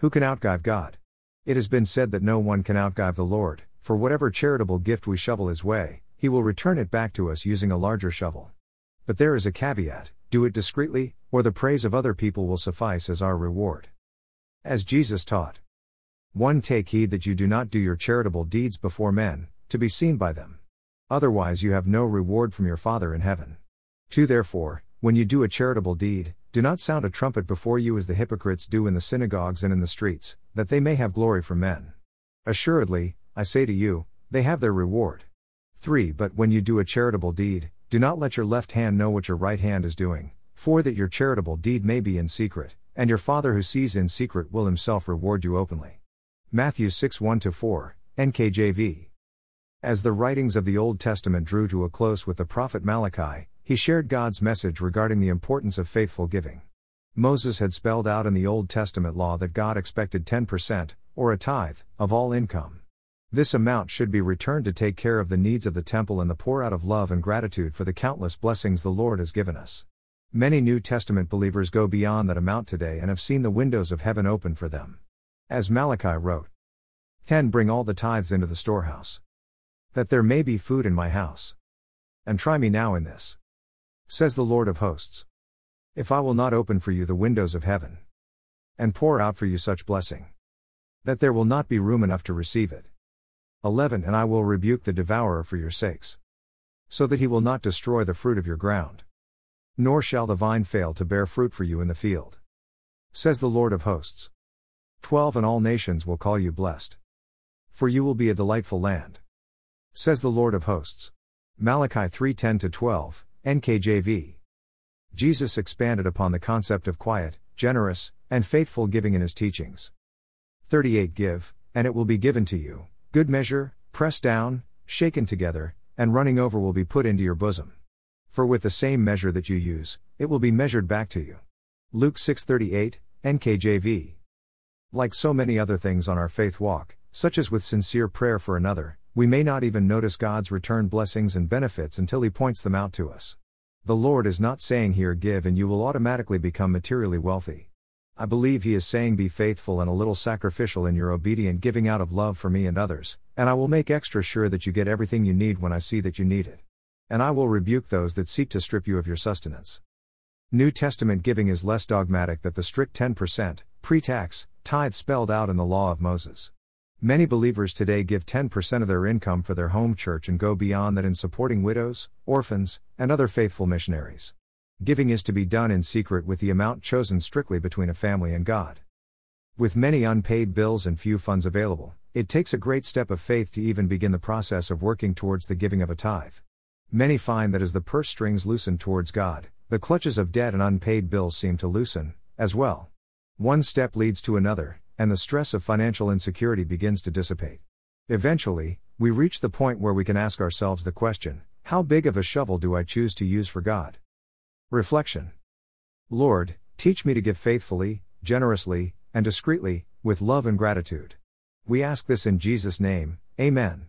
Who can outgive God? It has been said that no one can outgive the Lord, for whatever charitable gift we shovel his way, he will return it back to us using a larger shovel. But there is a caveat do it discreetly, or the praise of other people will suffice as our reward. As Jesus taught. 1. Take heed that you do not do your charitable deeds before men, to be seen by them. Otherwise, you have no reward from your Father in heaven. 2. Therefore, when you do a charitable deed, do not sound a trumpet before you as the hypocrites do in the synagogues and in the streets, that they may have glory from men. Assuredly, I say to you, they have their reward. 3. But when you do a charitable deed, do not let your left hand know what your right hand is doing, for that your charitable deed may be in secret, and your Father who sees in secret will himself reward you openly. Matthew 6 1 4, NKJV. As the writings of the Old Testament drew to a close with the prophet Malachi, he shared God's message regarding the importance of faithful giving. Moses had spelled out in the Old Testament law that God expected 10%, or a tithe, of all income. This amount should be returned to take care of the needs of the temple and the poor out of love and gratitude for the countless blessings the Lord has given us. Many New Testament believers go beyond that amount today and have seen the windows of heaven open for them. As Malachi wrote 10 Bring all the tithes into the storehouse. That there may be food in my house. And try me now in this. Says the Lord of hosts. If I will not open for you the windows of heaven. And pour out for you such blessing. That there will not be room enough to receive it. 11 And I will rebuke the devourer for your sakes. So that he will not destroy the fruit of your ground. Nor shall the vine fail to bear fruit for you in the field. Says the Lord of hosts. 12 And all nations will call you blessed. For you will be a delightful land. Says the Lord of hosts. Malachi 3:10 12, NKJV. Jesus expanded upon the concept of quiet, generous, and faithful giving in his teachings. 38 Give, and it will be given to you Good measure, pressed down, shaken together, and running over will be put into your bosom. For with the same measure that you use, it will be measured back to you. Luke 6:38, NKJV. Like so many other things on our faith walk, such as with sincere prayer for another, we may not even notice God's return blessings and benefits until He points them out to us. The Lord is not saying here give and you will automatically become materially wealthy. I believe he is saying be faithful and a little sacrificial in your obedient giving out of love for me and others, and I will make extra sure that you get everything you need when I see that you need it. And I will rebuke those that seek to strip you of your sustenance. New Testament giving is less dogmatic than the strict 10%, pre tax, tithe spelled out in the law of Moses. Many believers today give 10% of their income for their home church and go beyond that in supporting widows, orphans, and other faithful missionaries. Giving is to be done in secret with the amount chosen strictly between a family and God. With many unpaid bills and few funds available, it takes a great step of faith to even begin the process of working towards the giving of a tithe. Many find that as the purse strings loosen towards God, the clutches of debt and unpaid bills seem to loosen, as well. One step leads to another, and the stress of financial insecurity begins to dissipate. Eventually, we reach the point where we can ask ourselves the question How big of a shovel do I choose to use for God? Reflection Lord, teach me to give faithfully, generously, and discreetly, with love and gratitude. We ask this in Jesus' name, Amen.